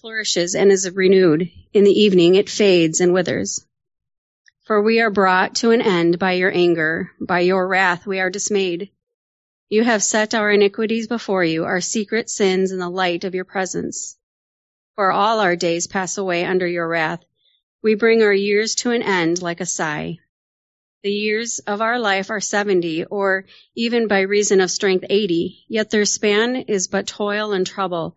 flourishes and is renewed. In the evening it fades and withers. For we are brought to an end by your anger. By your wrath we are dismayed. You have set our iniquities before you, our secret sins in the light of your presence. For all our days pass away under your wrath. We bring our years to an end like a sigh. The years of our life are 70, or even by reason of strength 80, yet their span is but toil and trouble.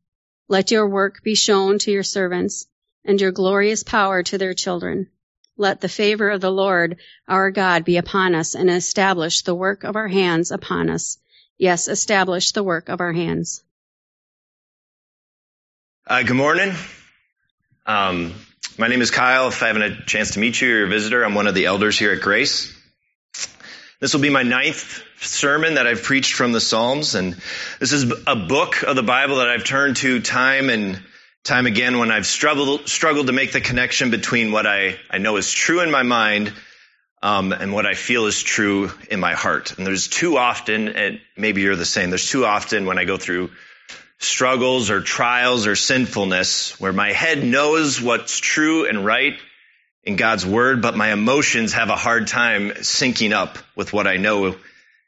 Let your work be shown to your servants, and your glorious power to their children. Let the favor of the Lord our God be upon us, and establish the work of our hands upon us. Yes, establish the work of our hands. Uh, good morning. Um, my name is Kyle. If I haven't had a chance to meet you, you're a visitor. I'm one of the elders here at Grace. This will be my ninth sermon that I've preached from the Psalms, and this is a book of the Bible that I've turned to time and time again when I've struggled struggled to make the connection between what I, I know is true in my mind um, and what I feel is true in my heart. And there's too often, and maybe you're the same. There's too often when I go through struggles or trials or sinfulness where my head knows what's true and right in God's word, but my emotions have a hard time syncing up with what I know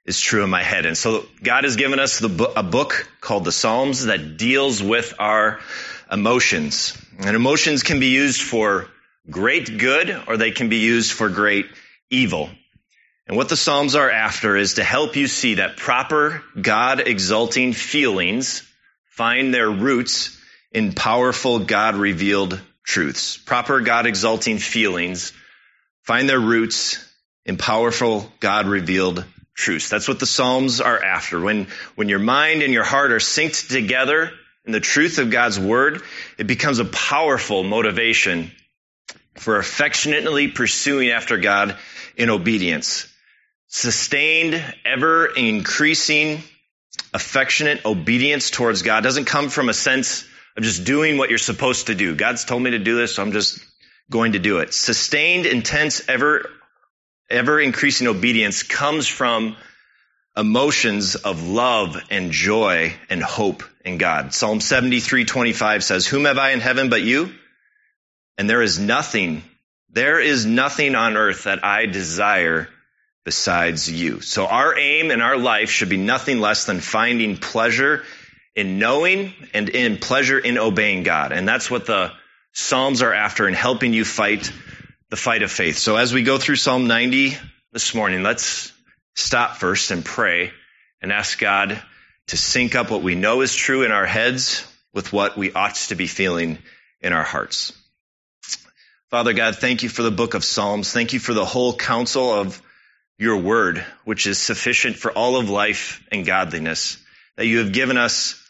is true in my head. And so God has given us the, a book called the Psalms that deals with our emotions. And emotions can be used for great good or they can be used for great evil. And what the Psalms are after is to help you see that proper God exalting feelings find their roots in powerful God revealed truths. Proper God exalting feelings find their roots in powerful God revealed truths. That's what the Psalms are after. When, when your mind and your heart are synced together in the truth of God's word, it becomes a powerful motivation for affectionately pursuing after God in obedience. Sustained, ever increasing affectionate obedience towards God doesn't come from a sense of just doing what you're supposed to do. God's told me to do this, so I'm just going to do it. Sustained, intense, ever, ever increasing obedience comes from emotions of love and joy and hope in God. Psalm 73:25 says, "Whom have I in heaven but you? And there is nothing, there is nothing on earth that I desire besides you. So our aim in our life should be nothing less than finding pleasure in knowing and in pleasure in obeying God. And that's what the Psalms are after in helping you fight the fight of faith. So as we go through Psalm 90 this morning, let's stop first and pray and ask God to sync up what we know is true in our heads with what we ought to be feeling in our hearts. Father God, thank you for the book of Psalms. Thank you for the whole counsel of your word, which is sufficient for all of life and godliness. That you have given us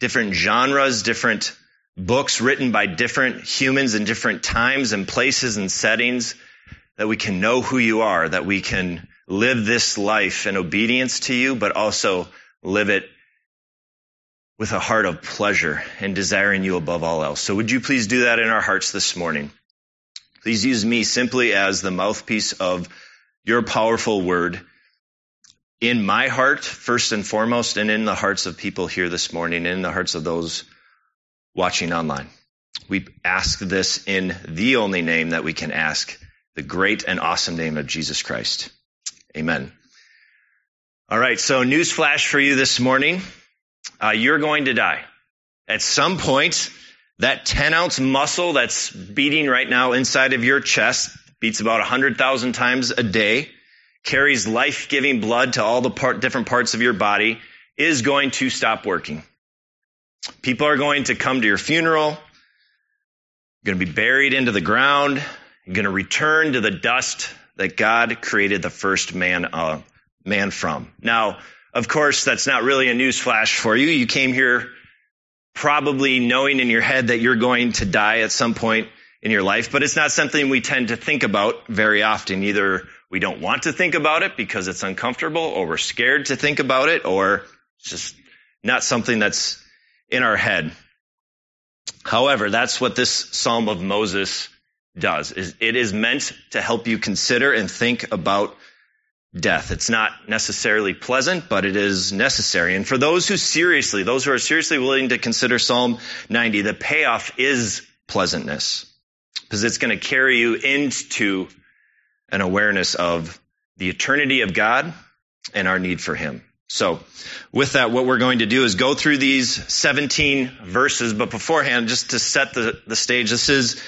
different genres, different books written by different humans in different times and places and settings, that we can know who you are, that we can live this life in obedience to you, but also live it with a heart of pleasure and desiring you above all else. So would you please do that in our hearts this morning? Please use me simply as the mouthpiece of your powerful word in my heart, first and foremost, and in the hearts of people here this morning, and in the hearts of those watching online. We ask this in the only name that we can ask, the great and awesome name of Jesus Christ. Amen. All right, so newsflash for you this morning. Uh, you're going to die. At some point, that 10 ounce muscle that's beating right now inside of your chest, beats about 100,000 times a day, carries life-giving blood to all the part, different parts of your body, is going to stop working. People are going to come to your funeral, you're going to be buried into the ground, you're going to return to the dust that God created the first man, uh, man from. Now, of course, that's not really a news flash for you. You came here probably knowing in your head that you're going to die at some point in your life, but it's not something we tend to think about very often. Either we don't want to think about it because it's uncomfortable, or we're scared to think about it, or it's just not something that's in our head. However, that's what this Psalm of Moses does. It is meant to help you consider and think about death. It's not necessarily pleasant, but it is necessary. And for those who seriously, those who are seriously willing to consider Psalm 90, the payoff is pleasantness because it's going to carry you into an awareness of the eternity of God and our need for Him. So, with that, what we're going to do is go through these 17 verses, but beforehand, just to set the, the stage, this is,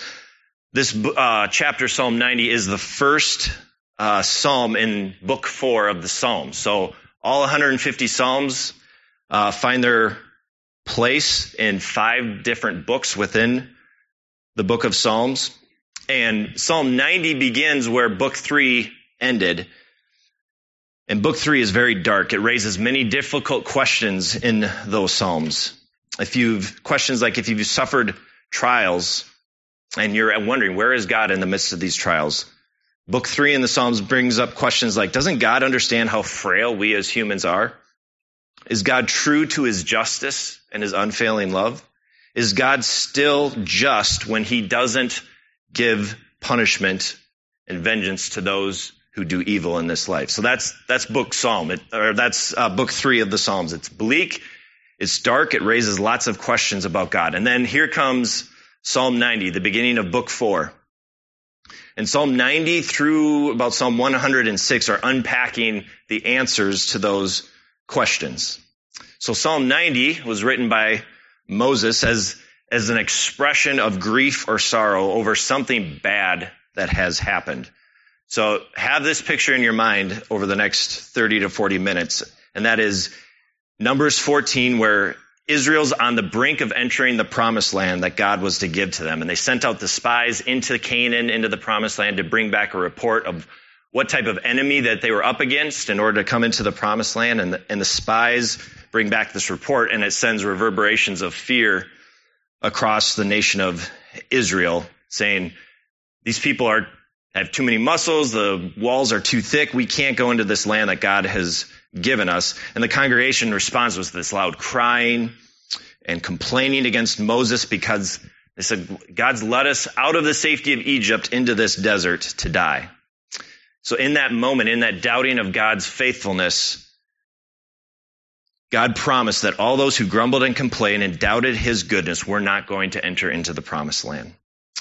this uh, chapter, Psalm 90, is the first uh, psalm in book four of the Psalms. So, all 150 psalms uh, find their place in five different books within the book of Psalms. And Psalm 90 begins where book three ended. And book three is very dark. It raises many difficult questions in those Psalms. If you've questions like if you've suffered trials and you're wondering, where is God in the midst of these trials? Book three in the Psalms brings up questions like, doesn't God understand how frail we as humans are? Is God true to his justice and his unfailing love? Is God still just when he doesn't give punishment and vengeance to those who do evil in this life? So that's, that's book Psalm, it, or that's uh, book three of the Psalms. It's bleak. It's dark. It raises lots of questions about God. And then here comes Psalm 90, the beginning of book four. And Psalm 90 through about Psalm 106 are unpacking the answers to those questions. So Psalm 90 was written by Moses as, as an expression of grief or sorrow over something bad that has happened. So have this picture in your mind over the next 30 to 40 minutes. And that is Numbers 14, where Israel's on the brink of entering the promised land that God was to give to them. And they sent out the spies into Canaan, into the promised land to bring back a report of what type of enemy that they were up against in order to come into the promised land. And the, and the spies bring back this report and it sends reverberations of fear across the nation of Israel saying, these people are, have too many muscles. The walls are too thick. We can't go into this land that God has given us. And the congregation responds with this loud crying and complaining against Moses because they said, God's led us out of the safety of Egypt into this desert to die. So in that moment, in that doubting of God's faithfulness, God promised that all those who grumbled and complained and doubted his goodness were not going to enter into the promised land.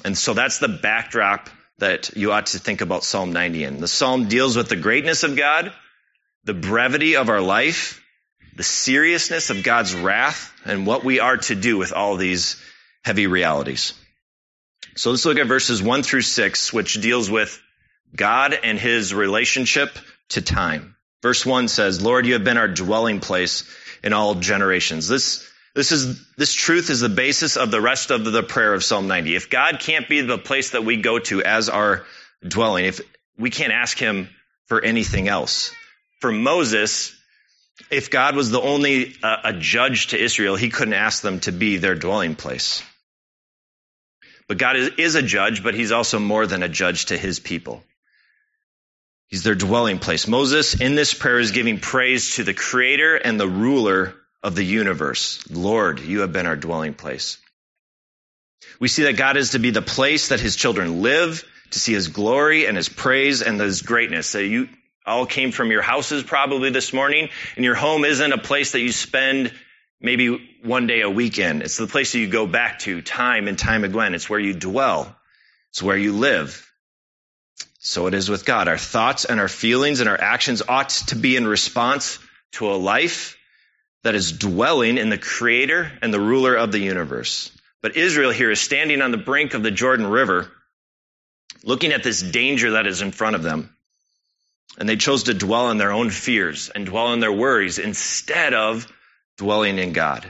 And so that's the backdrop that you ought to think about Psalm 90 in. The psalm deals with the greatness of God, the brevity of our life, the seriousness of God's wrath, and what we are to do with all these heavy realities. So let's look at verses 1 through 6, which deals with God and his relationship to time. Verse 1 says, Lord, you have been our dwelling place in all generations. This, this is, this truth is the basis of the rest of the prayer of Psalm 90. If God can't be the place that we go to as our dwelling, if we can't ask him for anything else. For Moses, if God was the only uh, a judge to Israel, he couldn't ask them to be their dwelling place. But God is, is a judge, but he's also more than a judge to his people. He's their dwelling place. Moses in this prayer is giving praise to the creator and the ruler of the universe. Lord, you have been our dwelling place. We see that God is to be the place that his children live, to see his glory and his praise and his greatness. So you all came from your houses probably this morning, and your home isn't a place that you spend maybe one day a weekend. It's the place that you go back to time and time again. It's where you dwell. It's where you live. So it is with God. Our thoughts and our feelings and our actions ought to be in response to a life that is dwelling in the creator and the ruler of the universe. But Israel here is standing on the brink of the Jordan River, looking at this danger that is in front of them. And they chose to dwell in their own fears and dwell in their worries instead of dwelling in God.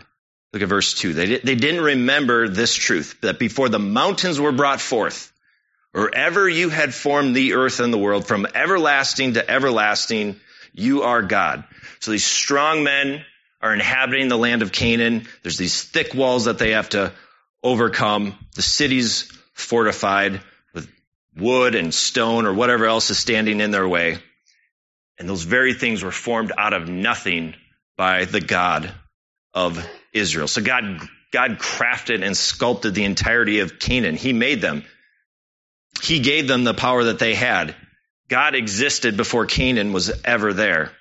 Look at verse 2. They, they didn't remember this truth that before the mountains were brought forth, or ever you had formed the earth and the world from everlasting to everlasting, you are God. So these strong men are inhabiting the land of Canaan. There's these thick walls that they have to overcome. The city's fortified with wood and stone or whatever else is standing in their way. And those very things were formed out of nothing by the God of Israel. So God, God crafted and sculpted the entirety of Canaan. He made them. He gave them the power that they had. God existed before Canaan was ever there.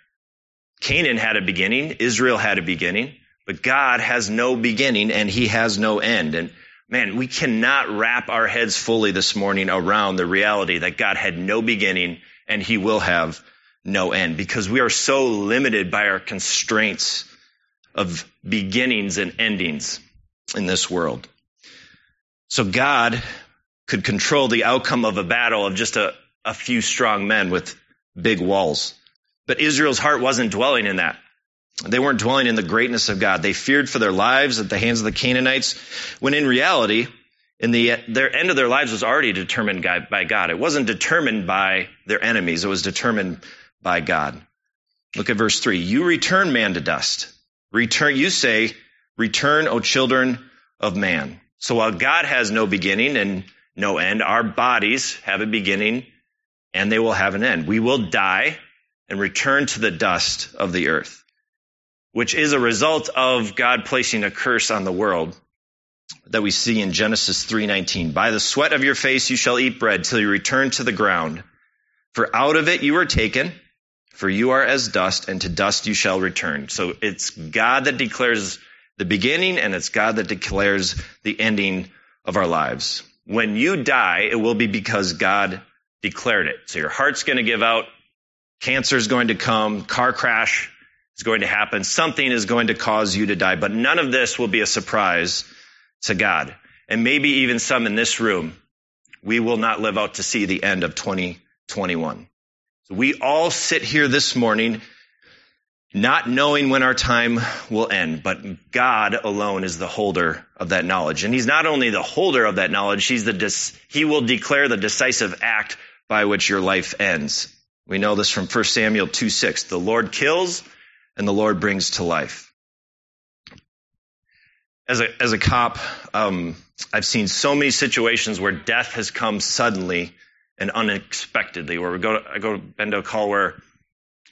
Canaan had a beginning. Israel had a beginning, but God has no beginning and he has no end. And man, we cannot wrap our heads fully this morning around the reality that God had no beginning and he will have no end because we are so limited by our constraints of beginnings and endings in this world. So God could control the outcome of a battle of just a, a few strong men with big walls. But Israel's heart wasn't dwelling in that. They weren't dwelling in the greatness of God. They feared for their lives at the hands of the Canaanites, when in reality, in the their end of their lives was already determined by God. It wasn't determined by their enemies. It was determined by God. Look at verse three. You return man to dust. Return, you say, return, O children of man. So while God has no beginning and no end, our bodies have a beginning and they will have an end. We will die and return to the dust of the earth, which is a result of God placing a curse on the world that we see in Genesis 3:19. By the sweat of your face you shall eat bread till you return to the ground, for out of it you were taken for you are as dust, and to dust you shall return. So it's God that declares the beginning, and it's God that declares the ending of our lives. When you die, it will be because God declared it. So your heart's going to give out, cancer is going to come, car crash is going to happen, something is going to cause you to die. But none of this will be a surprise to God. And maybe even some in this room, we will not live out to see the end of 2021. So We all sit here this morning not knowing when our time will end, but God alone is the holder of that knowledge. And he's not only the holder of that knowledge, he's the, dis- he will declare the decisive act by which your life ends. We know this from 1 Samuel 2 6. The Lord kills and the Lord brings to life. As a, as a cop, um, I've seen so many situations where death has come suddenly and unexpectedly, where we go to, I go to been to a call where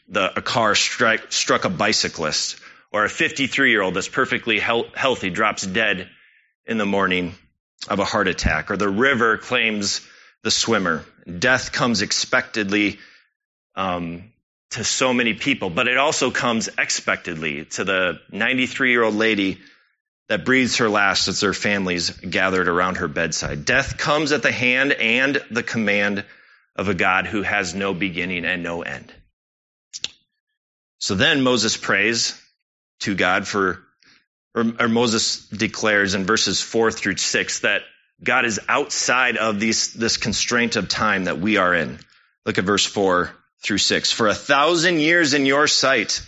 the, a car strike, struck a bicyclist, or a 53 year old that's perfectly he- healthy drops dead in the morning of a heart attack, or the river claims the swimmer. Death comes expectedly um, to so many people, but it also comes expectedly to the 93 year old lady that breathes her last as their families gathered around her bedside. Death comes at the hand and the command of a God who has no beginning and no end. So then Moses prays to God for, or, or Moses declares in verses four through six that God is outside of these, this constraint of time that we are in. Look at verse four through six. For a thousand years in your sight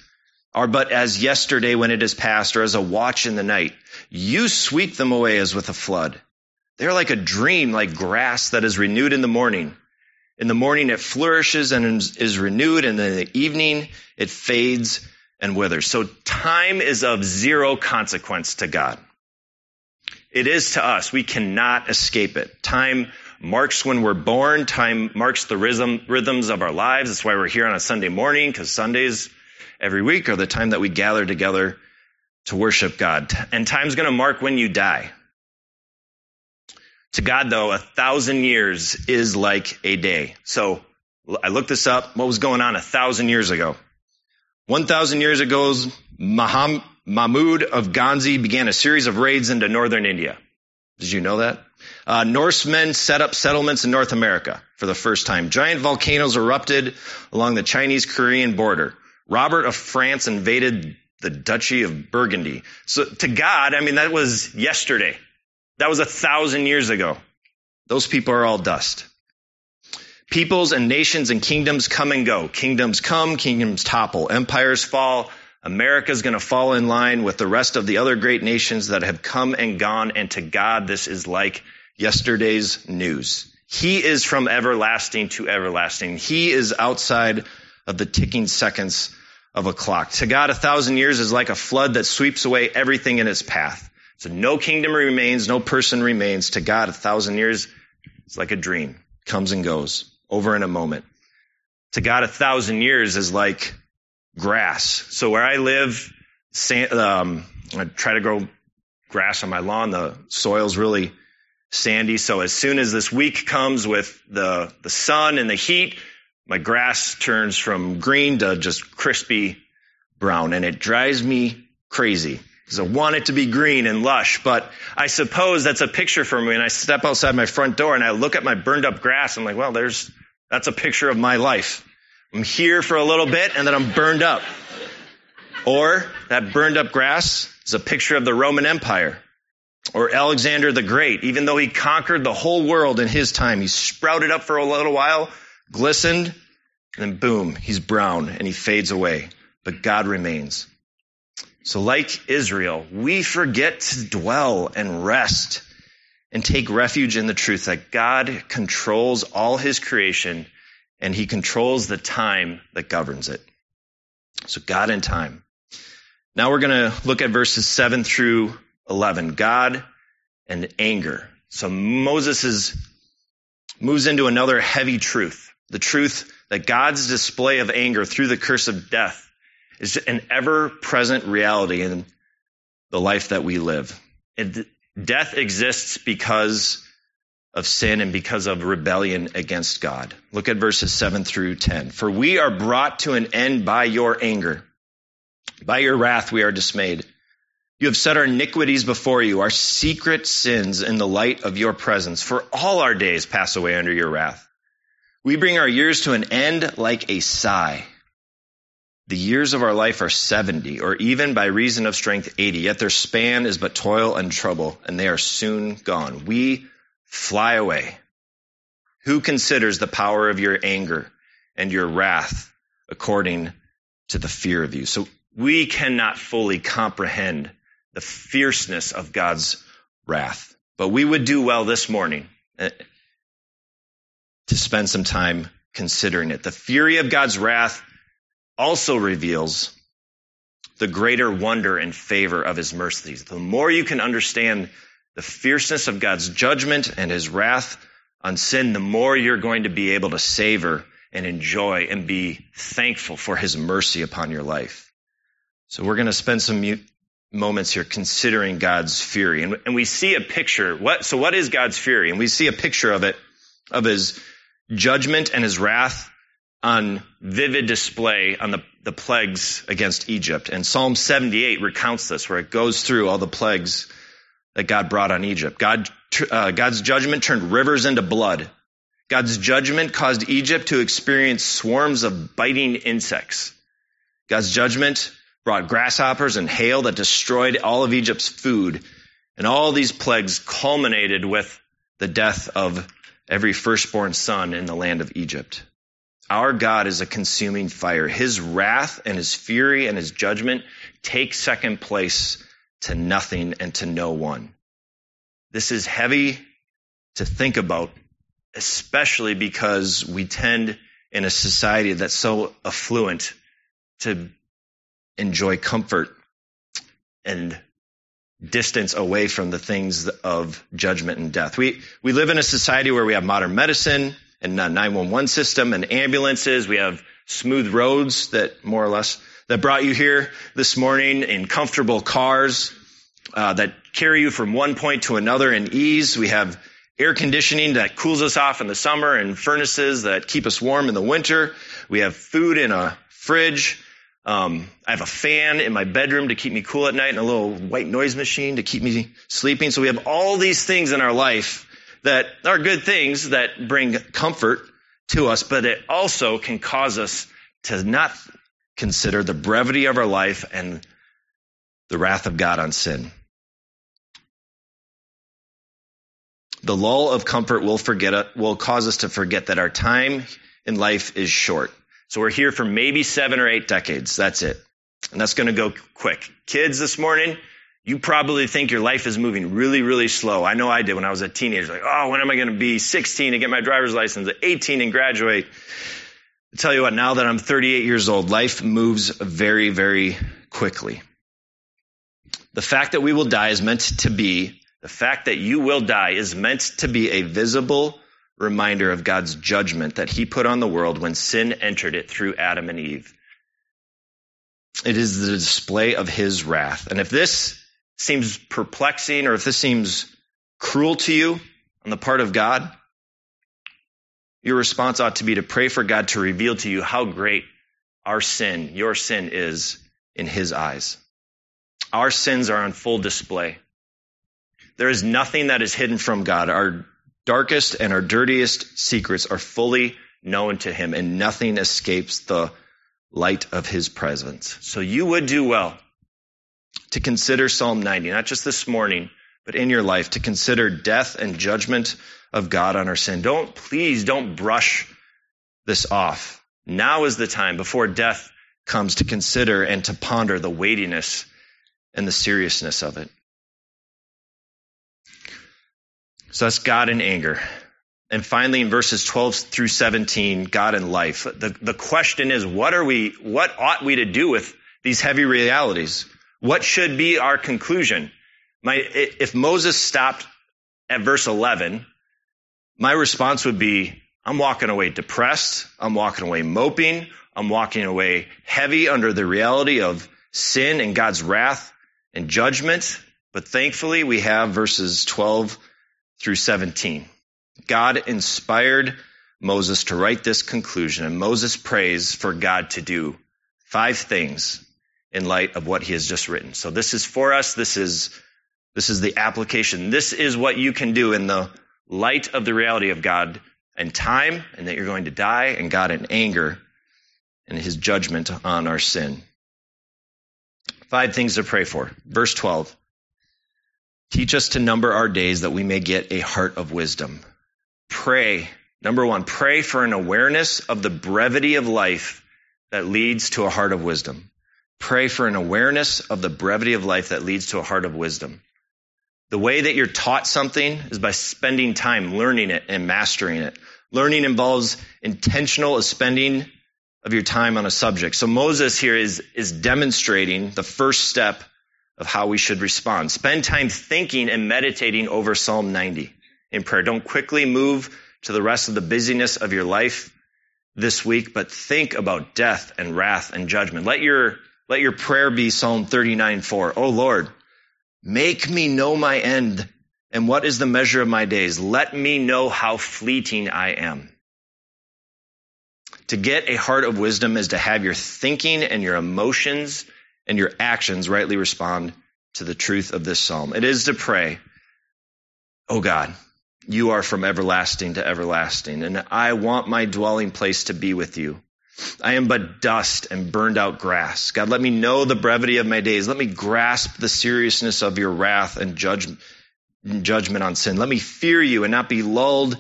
are but as yesterday when it is past or as a watch in the night. You sweep them away as with a flood. They're like a dream, like grass that is renewed in the morning. In the morning it flourishes and is renewed, and in the evening it fades and withers. So time is of zero consequence to God. It is to us. We cannot escape it. Time marks when we're born. Time marks the rhythm, rhythms of our lives. That's why we're here on a Sunday morning, because Sundays every week are the time that we gather together to worship God. And time's going to mark when you die. To God, though, a thousand years is like a day. So I looked this up. What was going on a thousand years ago? One thousand years ago, Maham, Mahmud of Ghazni began a series of raids into northern India. Did you know that? Uh, Norsemen set up settlements in North America for the first time. Giant volcanoes erupted along the Chinese-Korean border. Robert of France invaded the Duchy of Burgundy. So to God, I mean, that was yesterday. That was a thousand years ago. Those people are all dust. Peoples and nations and kingdoms come and go. Kingdoms come, kingdoms topple, empires fall. America's going to fall in line with the rest of the other great nations that have come and gone. And to God, this is like yesterday's news. He is from everlasting to everlasting. He is outside of the ticking seconds of a clock. To God, a thousand years is like a flood that sweeps away everything in its path. So no kingdom remains, no person remains. To God, a thousand years is like a dream, comes and goes, over in a moment. To God, a thousand years is like grass. So where I live, um, I try to grow grass on my lawn. The soil's really sandy. So as soon as this week comes with the, the sun and the heat, my grass turns from green to just crispy brown and it drives me crazy because I want it to be green and lush. But I suppose that's a picture for me. And I step outside my front door and I look at my burned up grass. I'm like, well, there's, that's a picture of my life. I'm here for a little bit and then I'm burned up. Or that burned up grass is a picture of the Roman Empire or Alexander the Great. Even though he conquered the whole world in his time, he sprouted up for a little while, glistened, and then boom, he's brown and he fades away. But God remains. So like Israel, we forget to dwell and rest and take refuge in the truth that God controls all his creation and he controls the time that governs it. So God and time. Now we're going to look at verses 7 through 11. God and anger. So Moses is, moves into another heavy truth. The truth that God's display of anger through the curse of death is an ever present reality in the life that we live. And death exists because of sin and because of rebellion against God. Look at verses 7 through 10. For we are brought to an end by your anger. By your wrath we are dismayed. You have set our iniquities before you, our secret sins in the light of your presence. For all our days pass away under your wrath. We bring our years to an end like a sigh. The years of our life are 70, or even by reason of strength 80, yet their span is but toil and trouble, and they are soon gone. We fly away. Who considers the power of your anger and your wrath according to the fear of you? So we cannot fully comprehend the fierceness of God's wrath. But we would do well this morning eh, to spend some time considering it. The fury of God's wrath also reveals the greater wonder and favor of his mercies. The more you can understand the fierceness of God's judgment and his wrath on sin, the more you're going to be able to savor and enjoy and be thankful for his mercy upon your life. So we're going to spend some moments here considering God's fury. And, and we see a picture. What, so what is God's fury? And we see a picture of it, of his judgment and his wrath on vivid display on the, the plagues against Egypt. And Psalm 78 recounts this, where it goes through all the plagues that God brought on Egypt. God, uh, God's judgment turned rivers into blood. God's judgment caused Egypt to experience swarms of biting insects. God's judgment brought grasshoppers and hail that destroyed all of Egypt's food. And all these plagues culminated with the death of every firstborn son in the land of Egypt. Our God is a consuming fire. His wrath and his fury and his judgment take second place to nothing and to no one. This is heavy to think about, especially because we tend in a society that's so affluent to enjoy comfort and distance away from the things of judgment and death. We, we live in a society where we have modern medicine and 911 system and ambulances. We have smooth roads that more or less that brought you here this morning in comfortable cars uh, that carry you from one point to another in ease. We have air conditioning that cools us off in the summer and furnaces that keep us warm in the winter. We have food in a fridge um, I have a fan in my bedroom to keep me cool at night and a little white noise machine to keep me sleeping. So we have all these things in our life that are good things that bring comfort to us, but it also can cause us to not consider the brevity of our life and the wrath of God on sin. The lull of comfort will forget will cause us to forget that our time in life is short. So we're here for maybe seven or eight decades. That's it. And that's going to go quick. Kids this morning, you probably think your life is moving really, really slow. I know I did when I was a teenager. Like, oh, when am I going to be 16 and get my driver's license, at 18 and graduate? I tell you what, now that I'm 38 years old, life moves very, very quickly. The fact that we will die is meant to be, the fact that you will die is meant to be a visible reminder of God's judgment that he put on the world when sin entered it through Adam and Eve. It is the display of his wrath. And if this seems perplexing or if this seems cruel to you on the part of God, your response ought to be to pray for God to reveal to you how great our sin, your sin is in his eyes. Our sins are on full display. There is nothing that is hidden from God. Our darkest and our dirtiest secrets are fully known to him and nothing escapes the light of his presence. So you would do well to consider Psalm 90, not just this morning, but in your life, to consider death and judgment of God on our sin. Don't, please don't brush this off. Now is the time before death comes to consider and to ponder the weightiness and the seriousness of it. So that's God in anger. And finally, in verses 12 through 17, God in life. The, the question is, what are we, what ought we to do with these heavy realities? What should be our conclusion? My, if Moses stopped at verse 11, my response would be, I'm walking away depressed. I'm walking away moping. I'm walking away heavy under the reality of sin and God's wrath and judgment. But thankfully, we have verses 12 through 17. God inspired Moses to write this conclusion, and Moses prays for God to do five things in light of what he has just written. So this is for us. This is, this is the application. This is what you can do in the light of the reality of God and time and that you're going to die and God in anger and his judgment on our sin. Five things to pray for. Verse 12. Teach us to number our days that we may get a heart of wisdom. Pray. Number one, pray for an awareness of the brevity of life that leads to a heart of wisdom. Pray for an awareness of the brevity of life that leads to a heart of wisdom. The way that you're taught something is by spending time learning it and mastering it. Learning involves intentional spending of your time on a subject. So Moses here is, is demonstrating the first step of how we should respond. Spend time thinking and meditating over Psalm 90 in prayer. Don't quickly move to the rest of the busyness of your life this week, but think about death and wrath and judgment. Let your, let your prayer be Psalm 39, 4. Oh Lord, make me know my end and what is the measure of my days. Let me know how fleeting I am. To get a heart of wisdom is to have your thinking and your emotions and your actions rightly respond to the truth of this psalm. It is to pray, Oh God, you are from everlasting to everlasting, and I want my dwelling place to be with you. I am but dust and burned out grass. God, let me know the brevity of my days. Let me grasp the seriousness of your wrath and judgment, judgment on sin. Let me fear you and not be lulled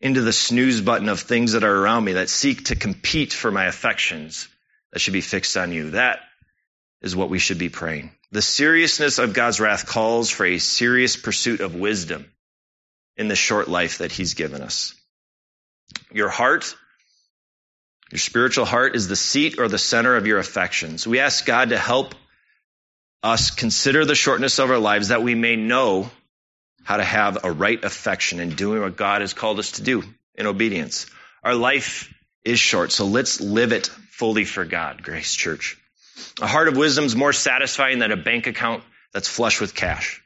into the snooze button of things that are around me that seek to compete for my affections that should be fixed on you. That is what we should be praying. The seriousness of God's wrath calls for a serious pursuit of wisdom in the short life that He's given us. Your heart, your spiritual heart, is the seat or the center of your affections. We ask God to help us consider the shortness of our lives that we may know how to have a right affection in doing what God has called us to do in obedience. Our life is short, so let's live it fully for God, Grace Church. A heart of wisdom is more satisfying than a bank account that's flush with cash.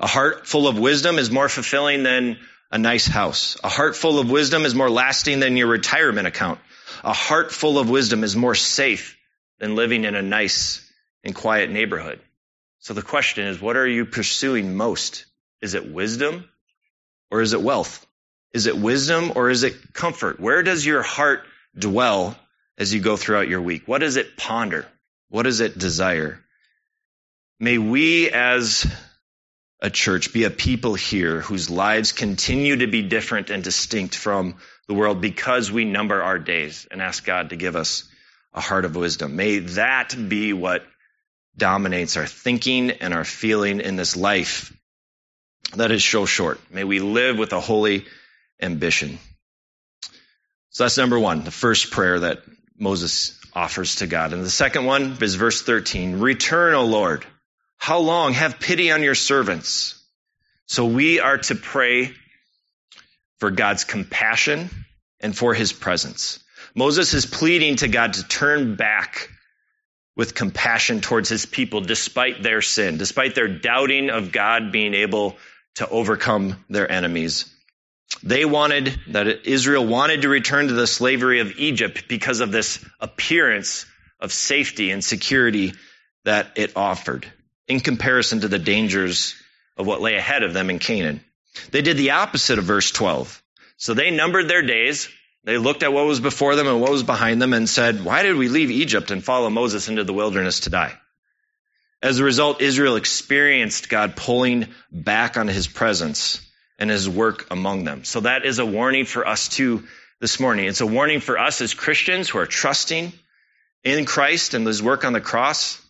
A heart full of wisdom is more fulfilling than a nice house. A heart full of wisdom is more lasting than your retirement account. A heart full of wisdom is more safe than living in a nice and quiet neighborhood. So the question is, what are you pursuing most? Is it wisdom or is it wealth? Is it wisdom or is it comfort? Where does your heart dwell as you go throughout your week? What does it ponder? What does it desire? May we as a church be a people here whose lives continue to be different and distinct from the world because we number our days and ask God to give us a heart of wisdom. May that be what dominates our thinking and our feeling in this life that is so short. May we live with a holy ambition. So that's number one, the first prayer that Moses offers to God. And the second one is verse 13. Return, O Lord. How long? Have pity on your servants. So we are to pray for God's compassion and for his presence. Moses is pleading to God to turn back with compassion towards his people despite their sin, despite their doubting of God being able to overcome their enemies. They wanted, that Israel wanted to return to the slavery of Egypt because of this appearance of safety and security that it offered in comparison to the dangers of what lay ahead of them in Canaan. They did the opposite of verse 12. So they numbered their days. They looked at what was before them and what was behind them and said, why did we leave Egypt and follow Moses into the wilderness to die? As a result, Israel experienced God pulling back on his presence and his work among them. So that is a warning for us too this morning. It's a warning for us as Christians who are trusting in Christ and his work on the cross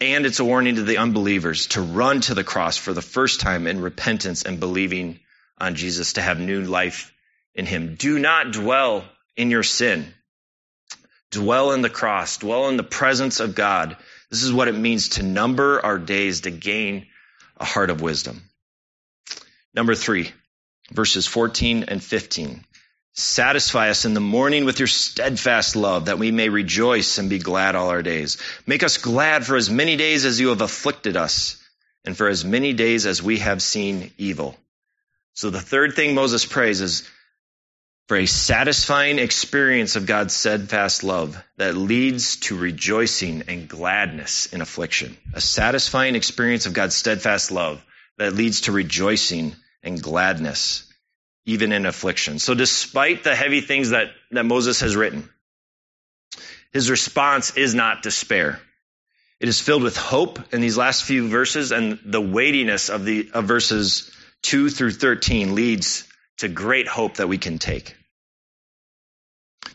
and it's a warning to the unbelievers to run to the cross for the first time in repentance and believing on Jesus to have new life in him. Do not dwell in your sin. Dwell in the cross. Dwell in the presence of God. This is what it means to number our days to gain a heart of wisdom. Number three, verses 14 and 15. Satisfy us in the morning with your steadfast love, that we may rejoice and be glad all our days. Make us glad for as many days as you have afflicted us, and for as many days as we have seen evil. So the third thing Moses prays is for a satisfying experience of God's steadfast love that leads to rejoicing and gladness in affliction. A satisfying experience of God's steadfast love that leads to rejoicing and gladness even in affliction. So despite the heavy things that, that Moses has written, his response is not despair. It is filled with hope in these last few verses and the weightiness of the of verses 2 through 13 leads to great hope that we can take.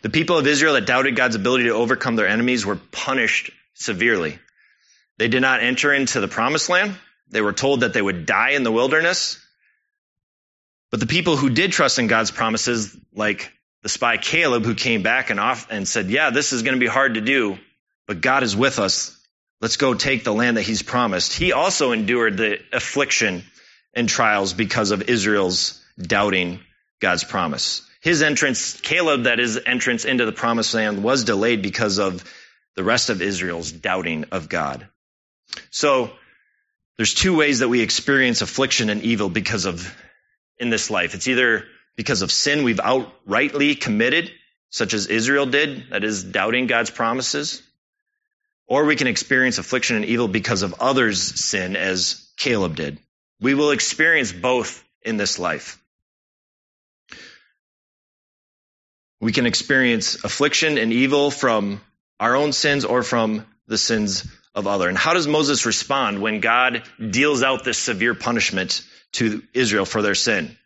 The people of Israel that doubted God's ability to overcome their enemies were punished severely. They did not enter into the promised land. They were told that they would die in the wilderness. But the people who did trust in God's promises, like the spy Caleb who came back and off and said, yeah, this is going to be hard to do, but God is with us. Let's go take the land that he's promised. He also endured the affliction and trials because of Israel's doubting God's promise. His entrance, Caleb, that is entrance into the promised land was delayed because of the rest of Israel's doubting of God. So there's two ways that we experience affliction and evil because of in this life. It's either because of sin we've outrightly committed, such as Israel did, that is doubting God's promises, or we can experience affliction and evil because of others' sin, as Caleb did. We will experience both in this life. We can experience affliction and evil from our own sins or from the sins of other. And how does Moses respond when God deals out this severe punishment to Israel for their sin.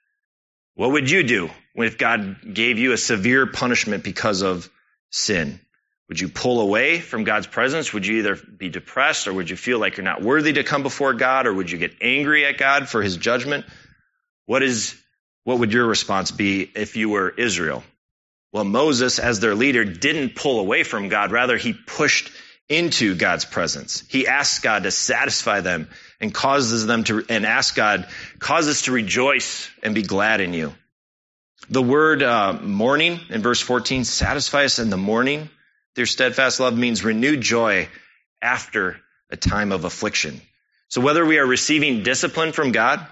What would you do if God gave you a severe punishment because of sin? Would you pull away from God's presence? Would you either be depressed or would you feel like you're not worthy to come before God or would you get angry at God for his judgment? What is, what would your response be if you were Israel? Well, Moses, as their leader, didn't pull away from God. Rather, he pushed into God's presence. He asks God to satisfy them and causes them to, and ask God, causes to rejoice and be glad in you. The word uh, in verse 14, satisfy us in the morning. Their steadfast love means renewed joy after a time of affliction. So whether we are receiving discipline from God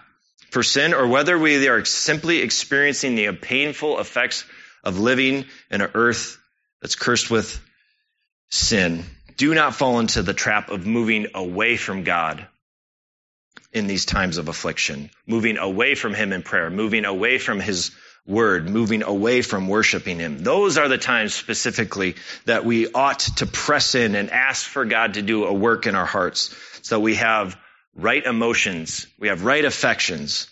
for sin or whether we are simply experiencing the painful effects of living in an earth that's cursed with sin, do not fall into the trap of moving away from God in these times of affliction, moving away from Him in prayer, moving away from His word, moving away from worshiping Him. Those are the times specifically that we ought to press in and ask for God to do a work in our hearts so we have right emotions, we have right affections.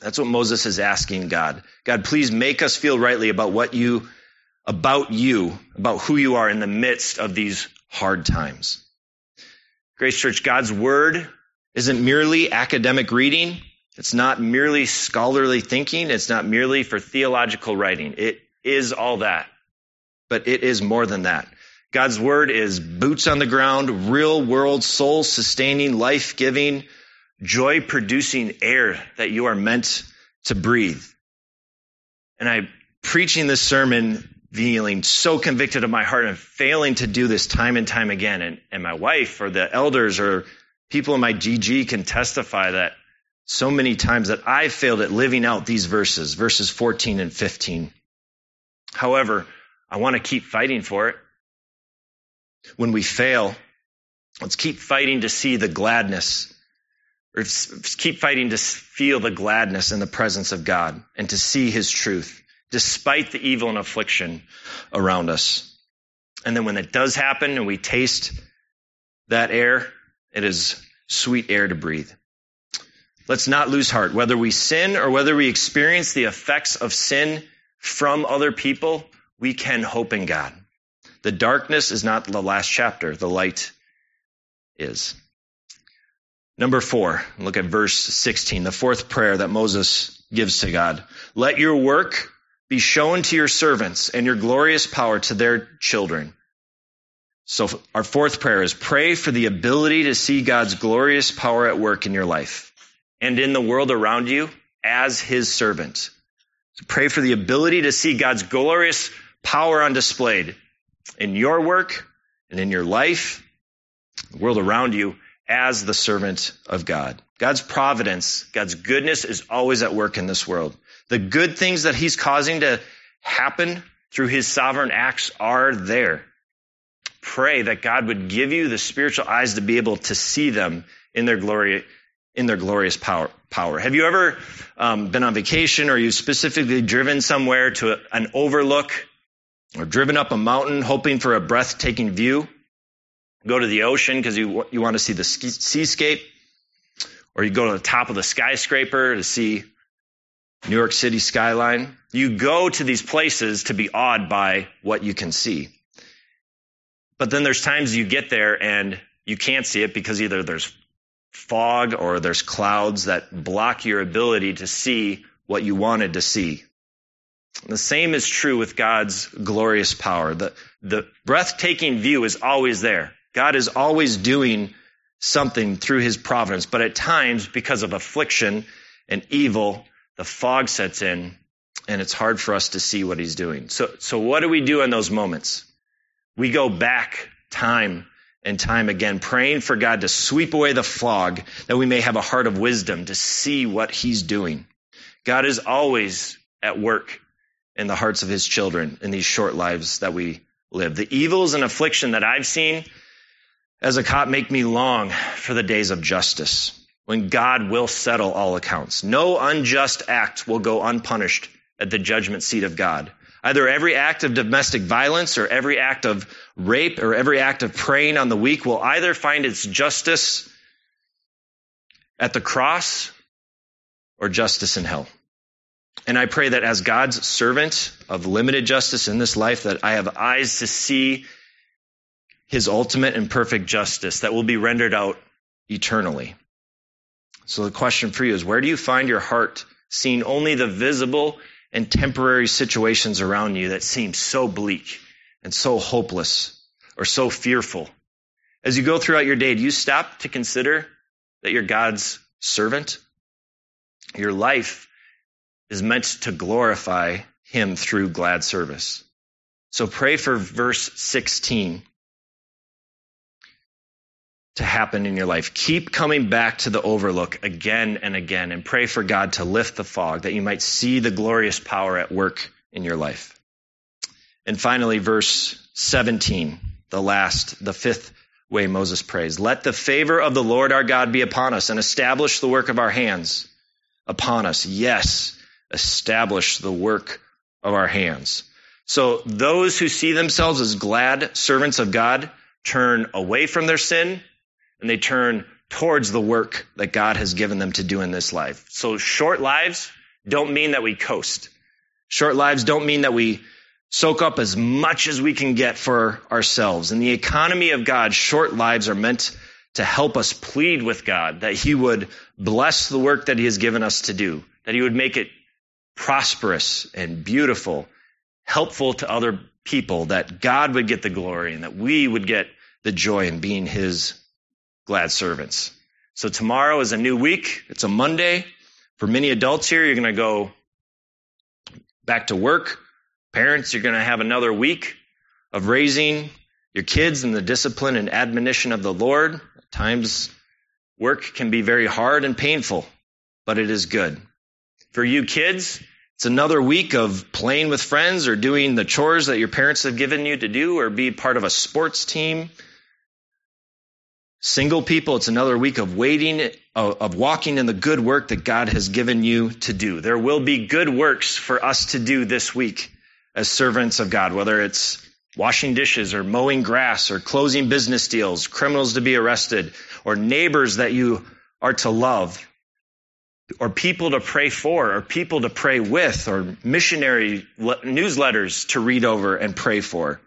That's what Moses is asking God. God, please make us feel rightly about what you, about you, about who you are in the midst of these hard times. Grace Church, God's word isn't merely academic reading It's not merely scholarly thinking. It's not merely for theological writing. It is all that. But it is more than that. God's word is boots on the ground, real world, soul sustaining, life giving, joy producing air that you are meant to breathe. And I preaching this sermon feeling so convicted of my heart and failing to do this time and time again. And, and my wife or the elders or people in my GG can testify that so many times that I failed at living out these verses, verses 14 and 15. However, I want to keep fighting for it. When we fail, let's keep fighting to see the gladness, or keep fighting to feel the gladness in the presence of God and to see His truth, despite the evil and affliction around us. And then when it does happen and we taste that air, it is sweet air to breathe. Let's not lose heart. Whether we sin or whether we experience the effects of sin from other people, we can hope in God. The darkness is not the last chapter, the light is. Number four, look at verse 16, the fourth prayer that Moses gives to God. Let your work be shown to your servants and your glorious power to their children. So our fourth prayer is pray for the ability to see God's glorious power at work in your life and in the world around you as his servant. So pray for the ability to see God's glorious power on display in your work and in your life, the world around you, as the servant of God. God's providence, God's goodness is always at work in this world. The good things that He's causing to happen through His sovereign acts are there. Pray that God would give you the spiritual eyes to be able to see them in their glory, in their glorious power. Power. Have you ever um, been on vacation or you specifically driven somewhere to a, an overlook or driven up a mountain hoping for a breathtaking view, go to the ocean because you, you want to see the seascape, or you go to the top of the skyscraper to see New York City skyline. You go to these places to be awed by what you can see. But then there's times you get there and you can't see it because either there's fog or there's clouds that block your ability to see what you wanted to see. The same is true with God's glorious power. The, the breathtaking view is always there. God is always doing something through his providence, but at times, because of affliction and evil, the fog sets in and it's hard for us to see what he's doing. So, so what do we do in those moments? We go back time and time again, praying for God to sweep away the fog that we may have a heart of wisdom to see what he's doing. God is always at work in the hearts of his children in these short lives that we live. The evils and affliction that I've seen as a cop make me long for the days of justice when God will settle all accounts. No unjust act will go unpunished at the judgment seat of God. Either every act of domestic violence or every act of rape or every act of preying on the weak will either find its justice at the cross or justice in hell. And I pray that as God's servant of limited justice in this life, that I have eyes to see his ultimate and perfect justice that will be rendered out eternally. So the question for you is where do you find your heart seeing only the visible and temporary situations around you that seem so bleak and so hopeless or so fearful? As you go throughout your day, do you stop to consider that you're God's servant? Your life is meant to glorify him through glad service. So pray for verse 16 to happen in your life. Keep coming back to the overlook again and again and pray for God to lift the fog that you might see the glorious power at work in your life. And finally, verse 17, the last, the fifth way Moses prays. Let the favor of the Lord our God be upon us and establish the work of our hands upon us. Yes, establish the work of our hands. So those who see themselves as glad servants of God turn away from their sin and they turn towards the work that God has given them to do in this life. So short lives don't mean that we coast. Short lives don't mean that we soak up as much as we can get for ourselves. In the economy of God, short lives are meant to help us plead with God that He would bless the work that He has given us to do, that He would make it prosperous and beautiful, helpful to other people, that God would get the glory and that we would get the joy in being His glad servants. So tomorrow is a new week. It's a Monday. For many adults here, you're going to go back to work. Parents, you're going to have another week of raising your kids in the discipline and admonition of the Lord. At times, work can be very hard and painful, but it is good. For you kids, it's another week of playing with friends or doing the chores that your parents have given you to do or be part of a sports team Single people, it's another week of waiting, of walking in the good work that God has given you to do. There will be good works for us to do this week as servants of God, whether it's washing dishes or mowing grass or closing business deals, criminals to be arrested, or neighbors that you are to love, or people to pray for, or people to pray with, or missionary newsletters to read over and pray for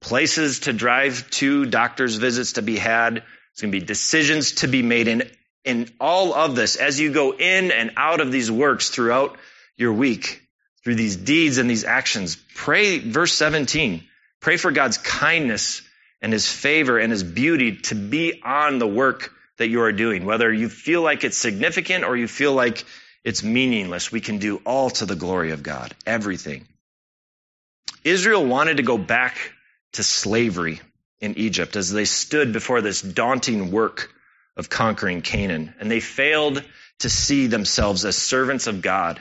places to drive to, doctor's visits to be had. There's going to be decisions to be made. And in all of this, as you go in and out of these works throughout your week, through these deeds and these actions, pray, verse 17, pray for God's kindness and his favor and his beauty to be on the work that you are doing. Whether you feel like it's significant or you feel like it's meaningless, we can do all to the glory of God. Everything. Israel wanted to go back to slavery in Egypt as they stood before this daunting work of conquering Canaan. And they failed to see themselves as servants of God.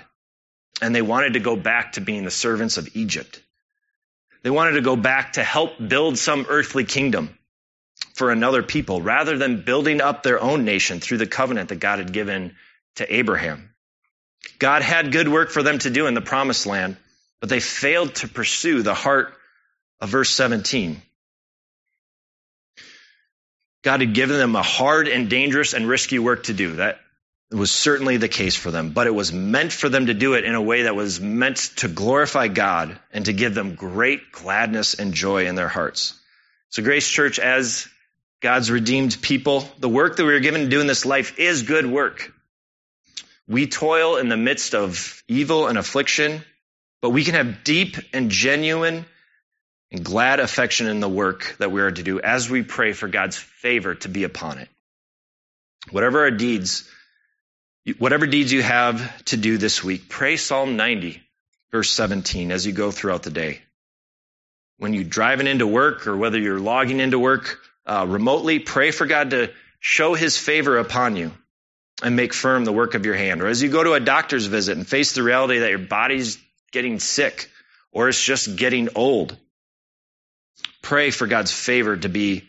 And they wanted to go back to being the servants of Egypt. They wanted to go back to help build some earthly kingdom for another people rather than building up their own nation through the covenant that God had given to Abraham. God had good work for them to do in the promised land, but they failed to pursue the heart of verse 17. God had given them a hard and dangerous and risky work to do. That was certainly the case for them, but it was meant for them to do it in a way that was meant to glorify God and to give them great gladness and joy in their hearts. So, Grace Church, as God's redeemed people, the work that we are given to do in this life is good work. We toil in the midst of evil and affliction, but we can have deep and genuine and glad affection in the work that we are to do as we pray for God's favor to be upon it. Whatever our deeds, whatever deeds you have to do this week, pray Psalm 90, verse 17, as you go throughout the day. When you're driving into work or whether you're logging into work uh, remotely, pray for God to show his favor upon you and make firm the work of your hand. Or as you go to a doctor's visit and face the reality that your body's getting sick or it's just getting old, Pray for God's favor to be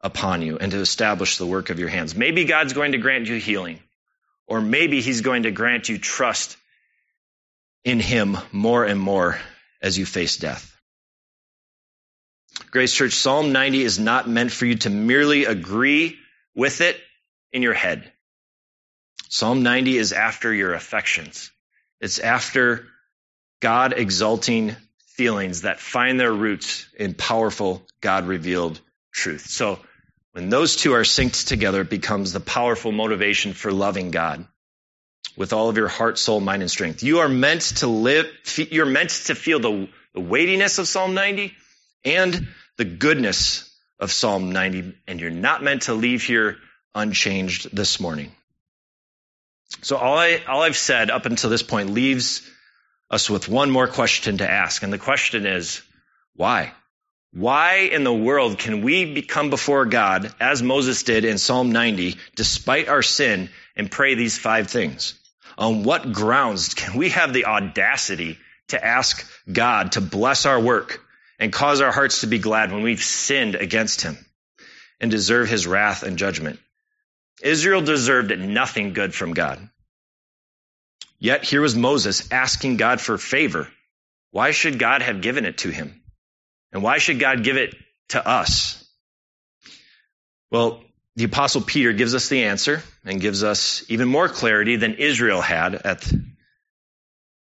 upon you and to establish the work of your hands. Maybe God's going to grant you healing, or maybe He's going to grant you trust in Him more and more as you face death. Grace Church, Psalm 90 is not meant for you to merely agree with it in your head. Psalm 90 is after your affections. It's after God exalting feelings that find their roots in powerful God revealed truth. So when those two are synced together, it becomes the powerful motivation for loving God with all of your heart, soul, mind, and strength. You are meant to live, you're meant to feel the, the weightiness of Psalm 90 and the goodness of Psalm 90, and you're not meant to leave here unchanged this morning. So all I all I've said up until this point leaves us with one more question to ask. And the question is, why? Why in the world can we become before God, as Moses did in Psalm 90, despite our sin, and pray these five things? On what grounds can we have the audacity to ask God to bless our work and cause our hearts to be glad when we've sinned against him and deserve his wrath and judgment? Israel deserved nothing good from God. Yet here was Moses asking God for favor. Why should God have given it to him? And why should God give it to us? Well, the apostle Peter gives us the answer and gives us even more clarity than Israel had at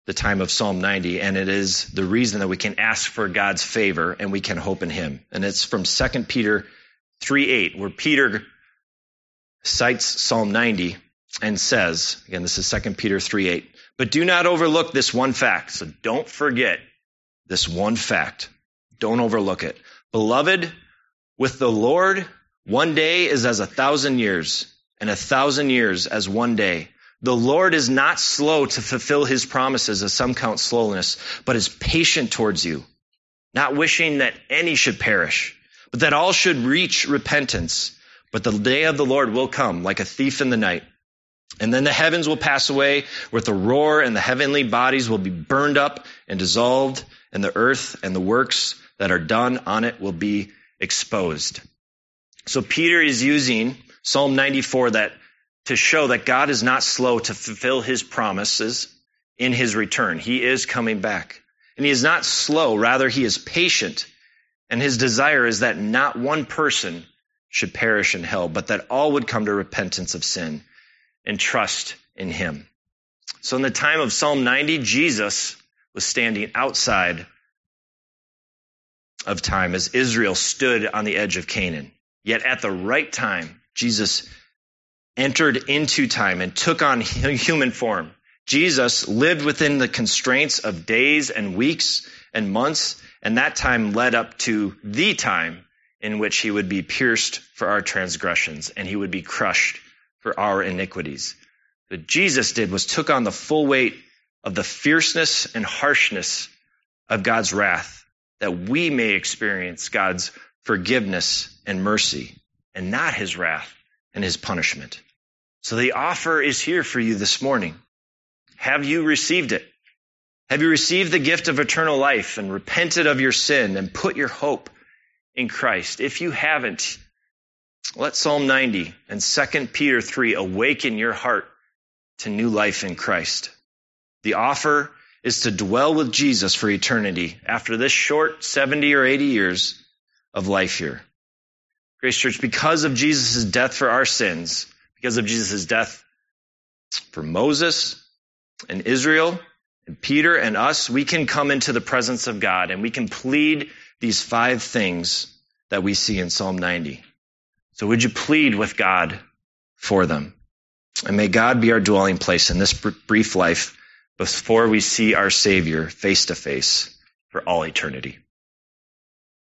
the time of Psalm 90. And it is the reason that we can ask for God's favor and we can hope in him. And it's from 2 Peter 3 8, where Peter cites Psalm 90 and says, again, this is 2 Peter 3 8, but do not overlook this one fact. So don't forget this one fact. Don't overlook it. Beloved, with the Lord, one day is as a thousand years, and a thousand years as one day. The Lord is not slow to fulfill his promises, as some count slowness, but is patient towards you, not wishing that any should perish, but that all should reach repentance. But the day of the Lord will come like a thief in the night. And then the heavens will pass away with a roar, and the heavenly bodies will be burned up and dissolved, and the earth and the works that are done on it will be exposed. So Peter is using Psalm 94 that to show that God is not slow to fulfill his promises in his return. He is coming back. And he is not slow, rather he is patient. And his desire is that not one person should perish in hell, but that all would come to repentance of sin and trust in him. So in the time of Psalm 90, Jesus was standing outside of time as Israel stood on the edge of Canaan. Yet at the right time, Jesus entered into time and took on human form. Jesus lived within the constraints of days and weeks and months, and that time led up to the time in which he would be pierced for our transgressions and he would be crushed for our iniquities. What Jesus did was took on the full weight of the fierceness and harshness of God's wrath that we may experience God's forgiveness and mercy and not his wrath and his punishment. So the offer is here for you this morning. Have you received it? Have you received the gift of eternal life and repented of your sin and put your hope in Christ? If you haven't, let Psalm 90 and 2 Peter 3 awaken your heart to new life in Christ. The offer is to dwell with Jesus for eternity after this short 70 or 80 years of life here. Grace Church, because of Jesus' death for our sins, because of Jesus' death for Moses and Israel and Peter and us, we can come into the presence of God and we can plead these five things that we see in Psalm 90. So would you plead with God for them? And may God be our dwelling place in this brief life before we see our Savior face to face for all eternity.